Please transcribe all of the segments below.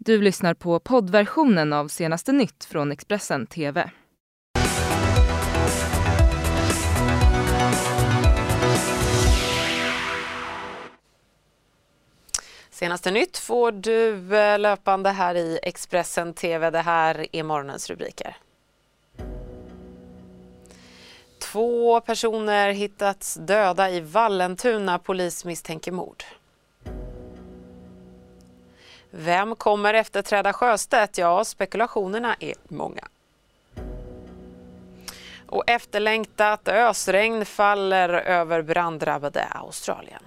Du lyssnar på poddversionen av senaste nytt från Expressen TV. Senaste nytt får du eh, löpande här i Expressen TV. Det här är morgonens rubriker. Två personer hittats döda i Vallentuna. Polis misstänker mord. Vem kommer efterträda Sjöstedt? Ja, spekulationerna är många. Och efterlängtat ösregn faller över branddrabbade Australien.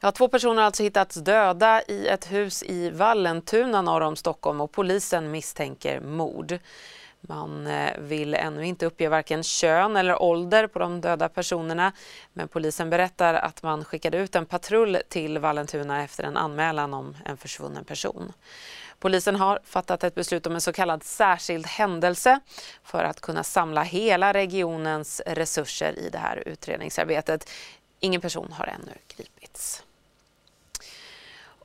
Ja, två personer har alltså hittats döda i ett hus i Vallentuna norr om Stockholm och polisen misstänker mord. Man eh, vill ännu inte uppge varken kön eller ålder på de döda personerna men polisen berättar att man skickade ut en patrull till Vallentuna efter en anmälan om en försvunnen person. Polisen har fattat ett beslut om en så kallad särskild händelse för att kunna samla hela regionens resurser i det här utredningsarbetet. Ingen person har ännu gripits.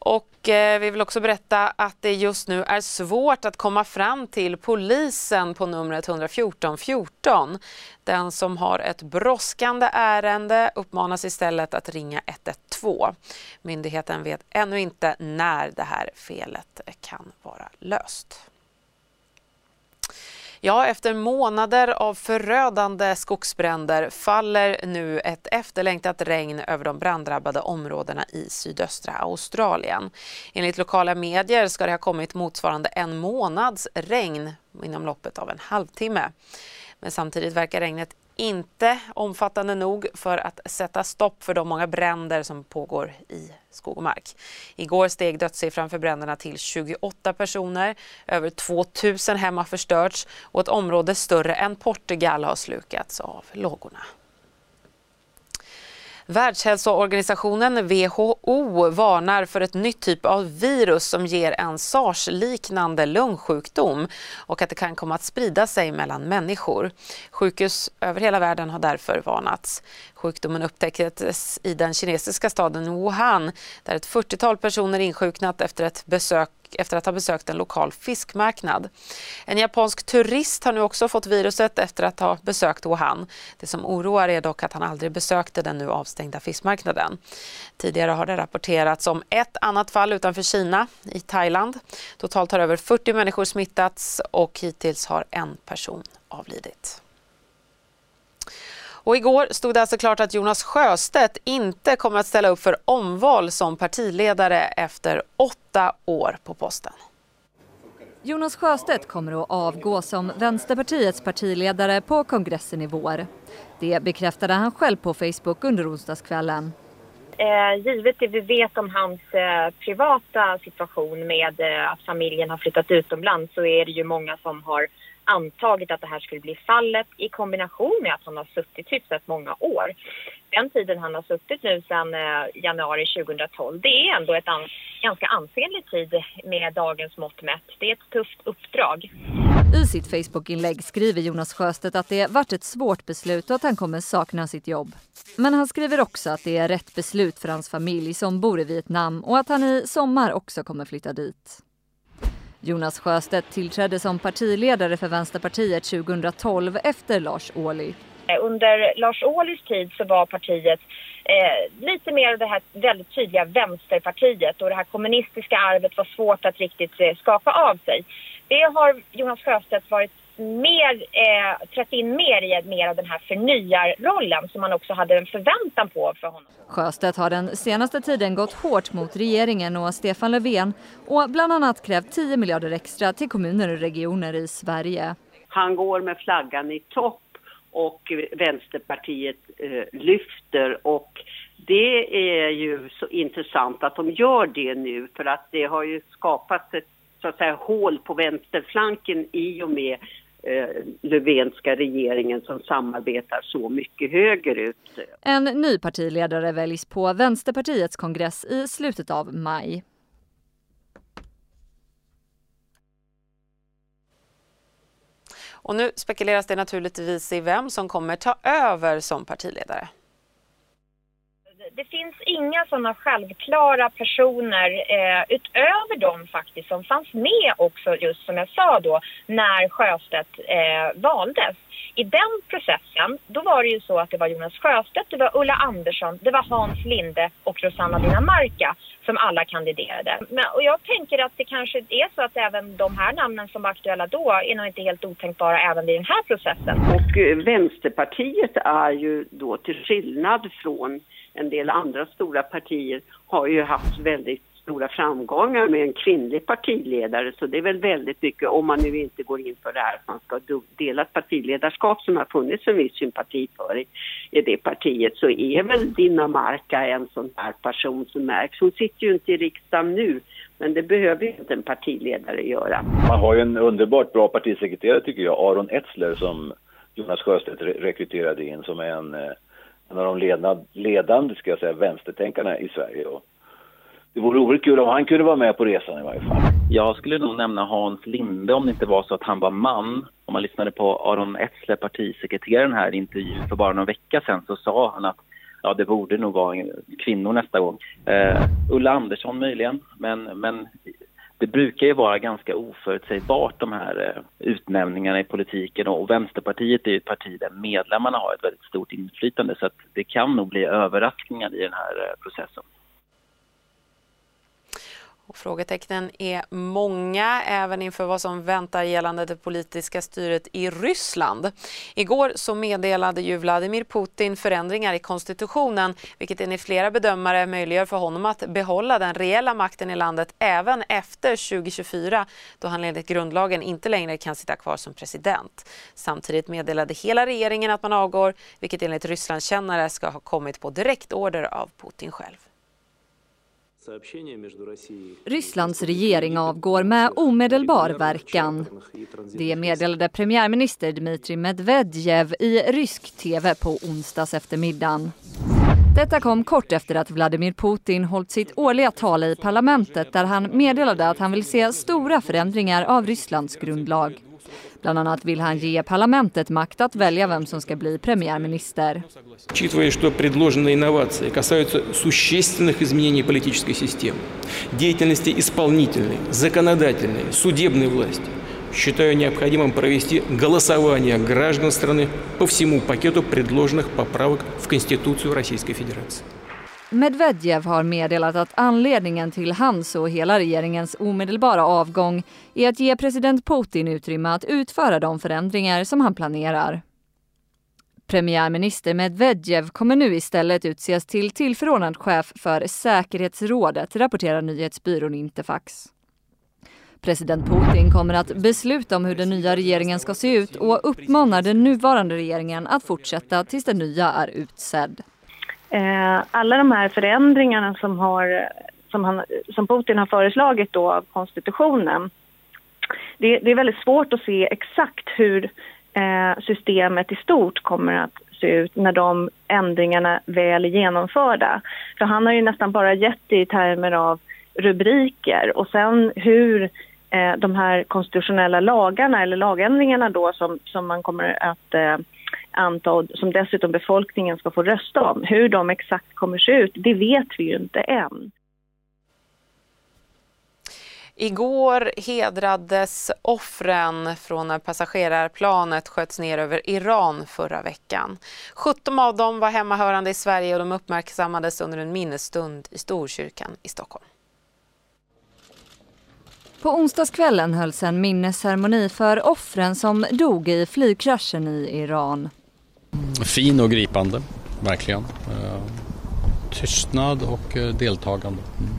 Och eh, vi vill också berätta att det just nu är svårt att komma fram till polisen på numret 114 14. Den som har ett brådskande ärende uppmanas istället att ringa 112. Myndigheten vet ännu inte när det här felet kan vara löst. Ja, efter månader av förödande skogsbränder faller nu ett efterlängtat regn över de branddrabbade områdena i sydöstra Australien. Enligt lokala medier ska det ha kommit motsvarande en månads regn inom loppet av en halvtimme. Men samtidigt verkar regnet inte omfattande nog för att sätta stopp för de många bränder som pågår i skog och mark. Igår steg dödssiffran för bränderna till 28 personer. Över 2000 hem har förstörts och ett område större än Portugal har slukats av lågorna. Världshälsoorganisationen WHO varnar för ett nytt typ av virus som ger en sars-liknande lungsjukdom och att det kan komma att sprida sig mellan människor. Sjukhus över hela världen har därför varnats. Sjukdomen upptäcktes i den kinesiska staden Wuhan där ett 40-tal personer insjuknat efter ett besök efter att ha besökt en lokal fiskmarknad. En japansk turist har nu också fått viruset efter att ha besökt Wuhan. Det som oroar är dock att han aldrig besökte den nu avstängda fiskmarknaden. Tidigare har det rapporterats om ett annat fall utanför Kina, i Thailand. Totalt har över 40 människor smittats och hittills har en person avlidit. Och igår stod det alltså klart att Jonas Sjöstedt inte kommer att ställa upp för omval som partiledare efter åtta år på posten. Jonas Sjöstedt kommer att avgå som Vänsterpartiets partiledare på kongressen i vår. Det bekräftade han själv på Facebook under onsdagskvällen. Eh, givet det vi vet om hans eh, privata situation med eh, att familjen har flyttat utomlands så är det ju många som har antagit att det här skulle bli fallet i kombination med att han har suttit typ hyfsat många år. Den tiden han har suttit nu sedan eh, januari 2012, det är ändå ett an ganska ansenlig tid med dagens mått mätt. Det är ett tufft uppdrag. I sitt Facebookinlägg skriver Jonas Sjöstedt att det varit ett svårt beslut och att han kommer sakna sitt jobb. Men han skriver också att det är rätt beslut för hans familj som bor i Vietnam och att han i sommar också kommer flytta dit. Jonas Sjöstedt tillträdde som partiledare för Vänsterpartiet 2012 efter Lars Ohly. Under Lars Ohlys tid så var partiet eh, lite mer det här väldigt tydliga vänsterpartiet och det här kommunistiska arvet var svårt att riktigt eh, skaka av sig. Det har Jonas Sjöstedt varit mer, eh, trätt in mer i mer av den här förnyarrollen som man också hade en förväntan på för honom. Sjöstedt har den senaste tiden gått hårt mot regeringen och Stefan Löfven och bland annat krävt 10 miljarder extra till kommuner och regioner i Sverige. Han går med flaggan i topp och Vänsterpartiet eh, lyfter och det är ju så intressant att de gör det nu för att det har ju skapats ett så att säga hål på vänsterflanken i och med eh, Löfvenska regeringen som samarbetar så mycket högerut. En ny partiledare väljs på Vänsterpartiets kongress i slutet av maj. Och nu spekuleras det naturligtvis i vem som kommer ta över som partiledare det finns inga sådana självklara personer eh, utöver de faktiskt som fanns med också just som jag sa då när Sjöstedt eh, valdes. I den processen, då var det ju så att det var Jonas Sjöstedt, det var Ulla Andersson, det var Hans Linde och Rosanna Dinamarca som alla kandiderade. Men, och jag tänker att det kanske är så att även de här namnen som var aktuella då är nog inte helt otänkbara även i den här processen. Och eh, Vänsterpartiet är ju då till skillnad från en del andra stora partier har ju haft väldigt stora framgångar med en kvinnlig partiledare så det är väl väldigt mycket, om man nu inte går in för det här att man ska dela ett partiledarskap som har funnits en viss sympati för i, i det partiet så är väl Dinamarca en sån här person som märks. Hon sitter ju inte i riksdagen nu men det behöver ju inte en partiledare göra. Man har ju en underbart bra partisekreterare tycker jag, Aron Etzler som Jonas Sjöstedt rekryterade in som är en, eh, en av de ledande, ska jag säga, vänstertänkarna i Sverige. Och det vore oerhört kul om han kunde vara med på resan i varje fall. Jag skulle nog nämna Hans Linde om det inte var så att han var man. Om man lyssnade på Aron Etzler, partisekreteraren här i intervjun för bara någon vecka sedan så sa han att ja, det borde nog vara kvinnor nästa gång. Uh, Ulla Andersson möjligen, men, men det brukar ju vara ganska oförutsägbart de här eh, utnämningarna i politiken och Vänsterpartiet är ju ett parti där medlemmarna har ett väldigt stort inflytande så att det kan nog bli överraskningar i den här eh, processen. Och frågetecknen är många även inför vad som väntar gällande det politiska styret i Ryssland. Igår så meddelade ju Vladimir Putin förändringar i konstitutionen vilket enligt flera bedömare möjliggör för honom att behålla den reella makten i landet även efter 2024 då han enligt grundlagen inte längre kan sitta kvar som president. Samtidigt meddelade hela regeringen att man avgår vilket enligt Rysslandskännare ska ha kommit på direktorder av Putin själv. Rysslands regering avgår med omedelbar verkan. Det meddelade premiärminister Dmitrij Medvedev i rysk tv på onsdags eftermiddagen. Detta kom kort efter att Vladimir Putin hållit sitt årliga tal i parlamentet där han meddelade att han vill se stora förändringar av Rysslands grundlag. Bland annat vill han ge parlamentet makt att välja vem som ska bli premiärminister. Учитывая, что предложенные инновации касаются существенных изменений политической системы, деятельности исполнительной, законодательной, судебной власти, считаю необходимым провести голосование граждан страны по всему пакету предложенных поправок в Конституцию Российской Федерации. Medvedev har meddelat att anledningen till hans och hela regeringens omedelbara avgång är att ge president Putin utrymme att utföra de förändringar som han planerar. Premiärminister Medvedev kommer nu istället utses till tillförordnad chef för säkerhetsrådet, rapporterar nyhetsbyrån Interfax. President Putin kommer att besluta om hur den nya regeringen ska se ut och uppmanar den nuvarande regeringen att fortsätta tills den nya är utsedd. Eh, alla de här förändringarna som, har, som, han, som Putin har föreslagit då av konstitutionen det, det är väldigt svårt att se exakt hur eh, systemet i stort kommer att se ut när de ändringarna väl är genomförda. För han har ju nästan bara gett det i termer av rubriker och sen hur eh, de här konstitutionella lagarna eller lagändringarna då som, som man kommer att eh, eh, anta som dessutom befolkningen ska få rösta om. Hur de exakt kommer se ut, det vet vi ju inte än. Igår hedrades offren från när passagerarplanet sköts ner över Iran förra veckan. 17 av dem var hemmahörande i Sverige och de uppmärksammades under en minnesstund i Storkyrkan i Stockholm. På onsdagskvällen hölls en minnesceremoni för offren som dog i flygkraschen i Iran. Fin och gripande, verkligen. Eh, tystnad och eh, deltagande. Mm.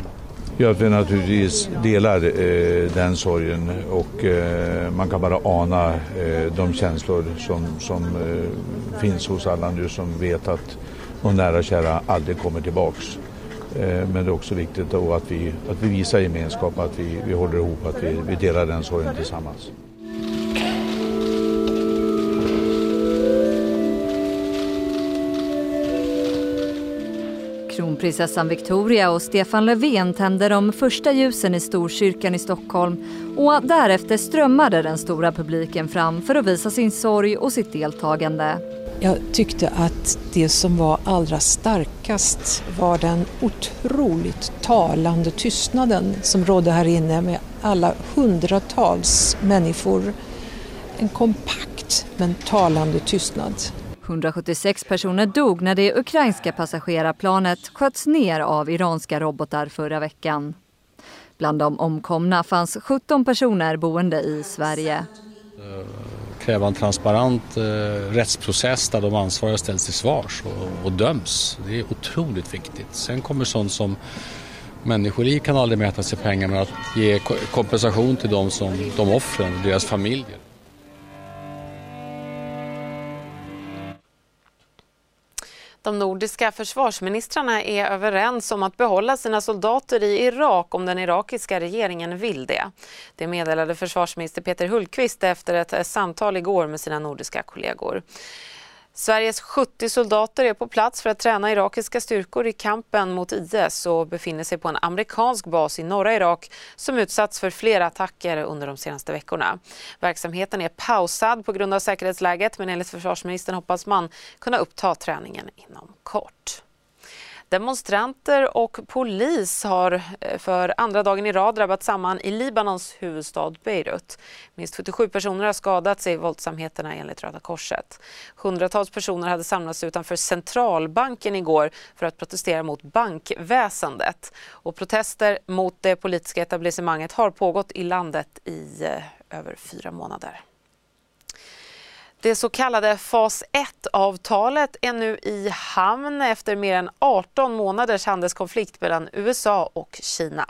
Ja, vi naturligtvis delar eh, den sorgen och eh, man kan bara ana eh, de känslor som, som eh, finns hos alla nu som vet att de nära och kära aldrig kommer tillbaks. Eh, men det är också viktigt då att vi, att vi visar gemenskap, att vi, vi håller ihop, att vi, vi delar den sorgen tillsammans. Kronprinsessan Victoria och Stefan Löfven tände de första ljusen i Storkyrkan i Stockholm och därefter strömmade den stora publiken fram för att visa sin sorg och sitt deltagande. Jag tyckte att det som var allra starkast var den otroligt talande tystnaden som rådde här inne med alla hundratals människor. En kompakt men talande tystnad. 176 personer dog när det ukrainska passagerarplanet sköts ner av iranska robotar förra veckan. Bland de omkomna fanns 17 personer boende i Sverige. Eh, kräva en transparent eh, rättsprocess där de ansvariga ställs till svars och, och döms. Det är otroligt viktigt. Sen kommer sånt som människoliv kan aldrig mätas i pengar men att ge kompensation till de, som, de offren och deras familjer. De nordiska försvarsministrarna är överens om att behålla sina soldater i Irak om den irakiska regeringen vill det. Det meddelade försvarsminister Peter Hultqvist efter ett samtal igår med sina nordiska kollegor. Sveriges 70 soldater är på plats för att träna irakiska styrkor i kampen mot IS och befinner sig på en amerikansk bas i norra Irak som utsatts för flera attacker under de senaste veckorna. Verksamheten är pausad på grund av säkerhetsläget men enligt försvarsministern hoppas man kunna uppta träningen inom kort. Demonstranter och polis har eh, för andra dagen i rad drabbat samman i Libanons huvudstad Beirut. Minst 77 personer har skadats i våldsamheterna enligt Röda Korset. Hundratals personer hade samlats utanför centralbanken igår för att protestera mot bankväsendet. Och protester mot det politiska etablissemanget har pågått i landet i eh, över fyra månader. Det så kallade fas 1-avtalet är nu i hamn efter mer än 18 månaders handelskonflikt mellan USA och Kina.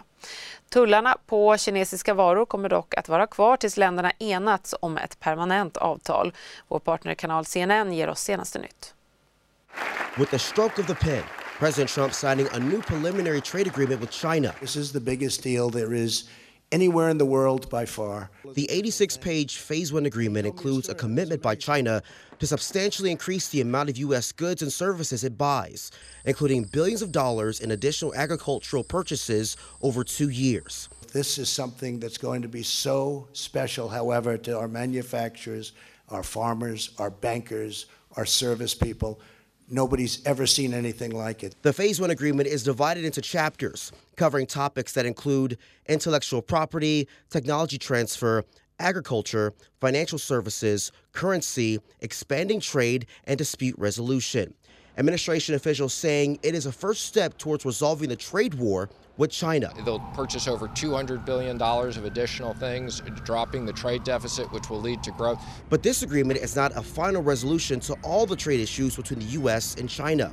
Tullarna på kinesiska varor kommer dock att vara kvar tills länderna enats om ett permanent avtal. Vår partnerkanal CNN ger oss senaste nytt. With the stroke of the pen, President Trump signing a new preliminary trade agreement with China. This is the biggest deal there is anywhere in the world by far. The 86 page Phase 1 agreement includes a commitment by China to substantially increase the amount of U.S. goods and services it buys, including billions of dollars in additional agricultural purchases over two years. This is something that's going to be so special, however, to our manufacturers, our farmers, our bankers, our service people. Nobody's ever seen anything like it. The Phase 1 agreement is divided into chapters covering topics that include intellectual property, technology transfer, agriculture, financial services, currency, expanding trade, and dispute resolution. Administration officials saying it is a first step towards resolving the trade war with China. They'll purchase over $200 billion of additional things, dropping the trade deficit, which will lead to growth. But this agreement is not a final resolution to all the trade issues between the U.S. and China.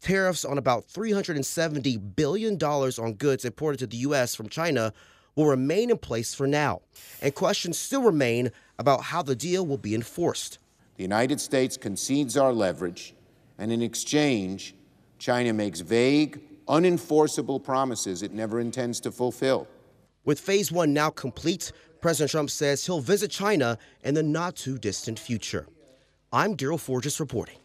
Tariffs on about $370 billion on goods imported to the U.S. from China will remain in place for now. And questions still remain about how the deal will be enforced. The United States concedes our leverage, and in exchange, China makes vague, unenforceable promises it never intends to fulfill. With phase one now complete, President Trump says he'll visit China in the not too distant future. I'm Daryl Forges reporting.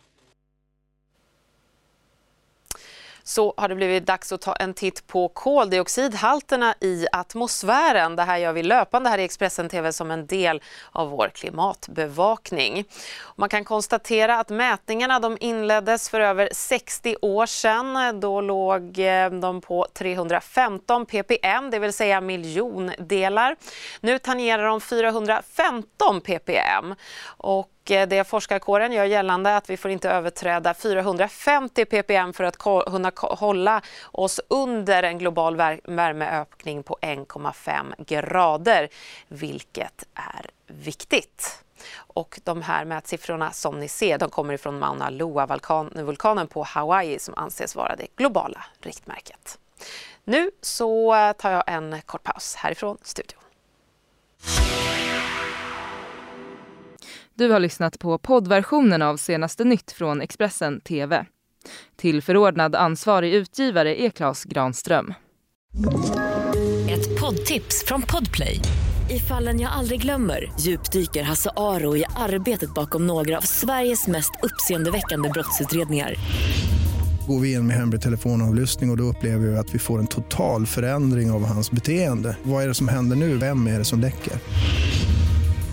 Så har det blivit dags att ta en titt på koldioxidhalterna i atmosfären. Det här gör vi löpande här i Expressen TV som en del av vår klimatbevakning. Man kan konstatera att mätningarna de inleddes för över 60 år sedan. Då låg eh, de på 315 ppm, det vill säga miljondelar. Nu tangerar de 415 ppm. Och Eh, det forskarkåren gör gällande att vi får inte överträda 450 ppm för att kunna hålla oss under en global värmeökning på 1,5 grader, vilket är viktigt. Och de här mätsiffrorna som ni ser de kommer ifrån Mauna Loa-vulkanen på Hawaii som anses vara det globala riktmärket. Nu så eh, tar jag en kort paus härifrån studion. Du har lyssnat på poddversionen av senaste nytt från Expressen TV. Tillförordnad ansvarig utgivare är Klas Granström. Ett poddtips från Podplay. I fallen jag aldrig glömmer djupdyker Hasse Aro i arbetet bakom några av Sveriges mest uppseendeväckande brottsutredningar. Går vi in med hemlig telefonavlyssning och, och då upplever vi att vi får en total förändring av hans beteende. Vad är det som händer nu? Vem är det som läcker?